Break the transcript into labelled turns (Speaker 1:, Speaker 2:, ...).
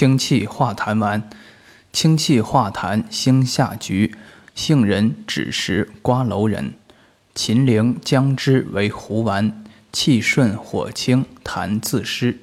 Speaker 1: 清气化痰丸，清气化痰星下菊，杏仁、枳实、瓜蒌仁、秦陵、姜汁为糊丸，气顺火清，痰自湿。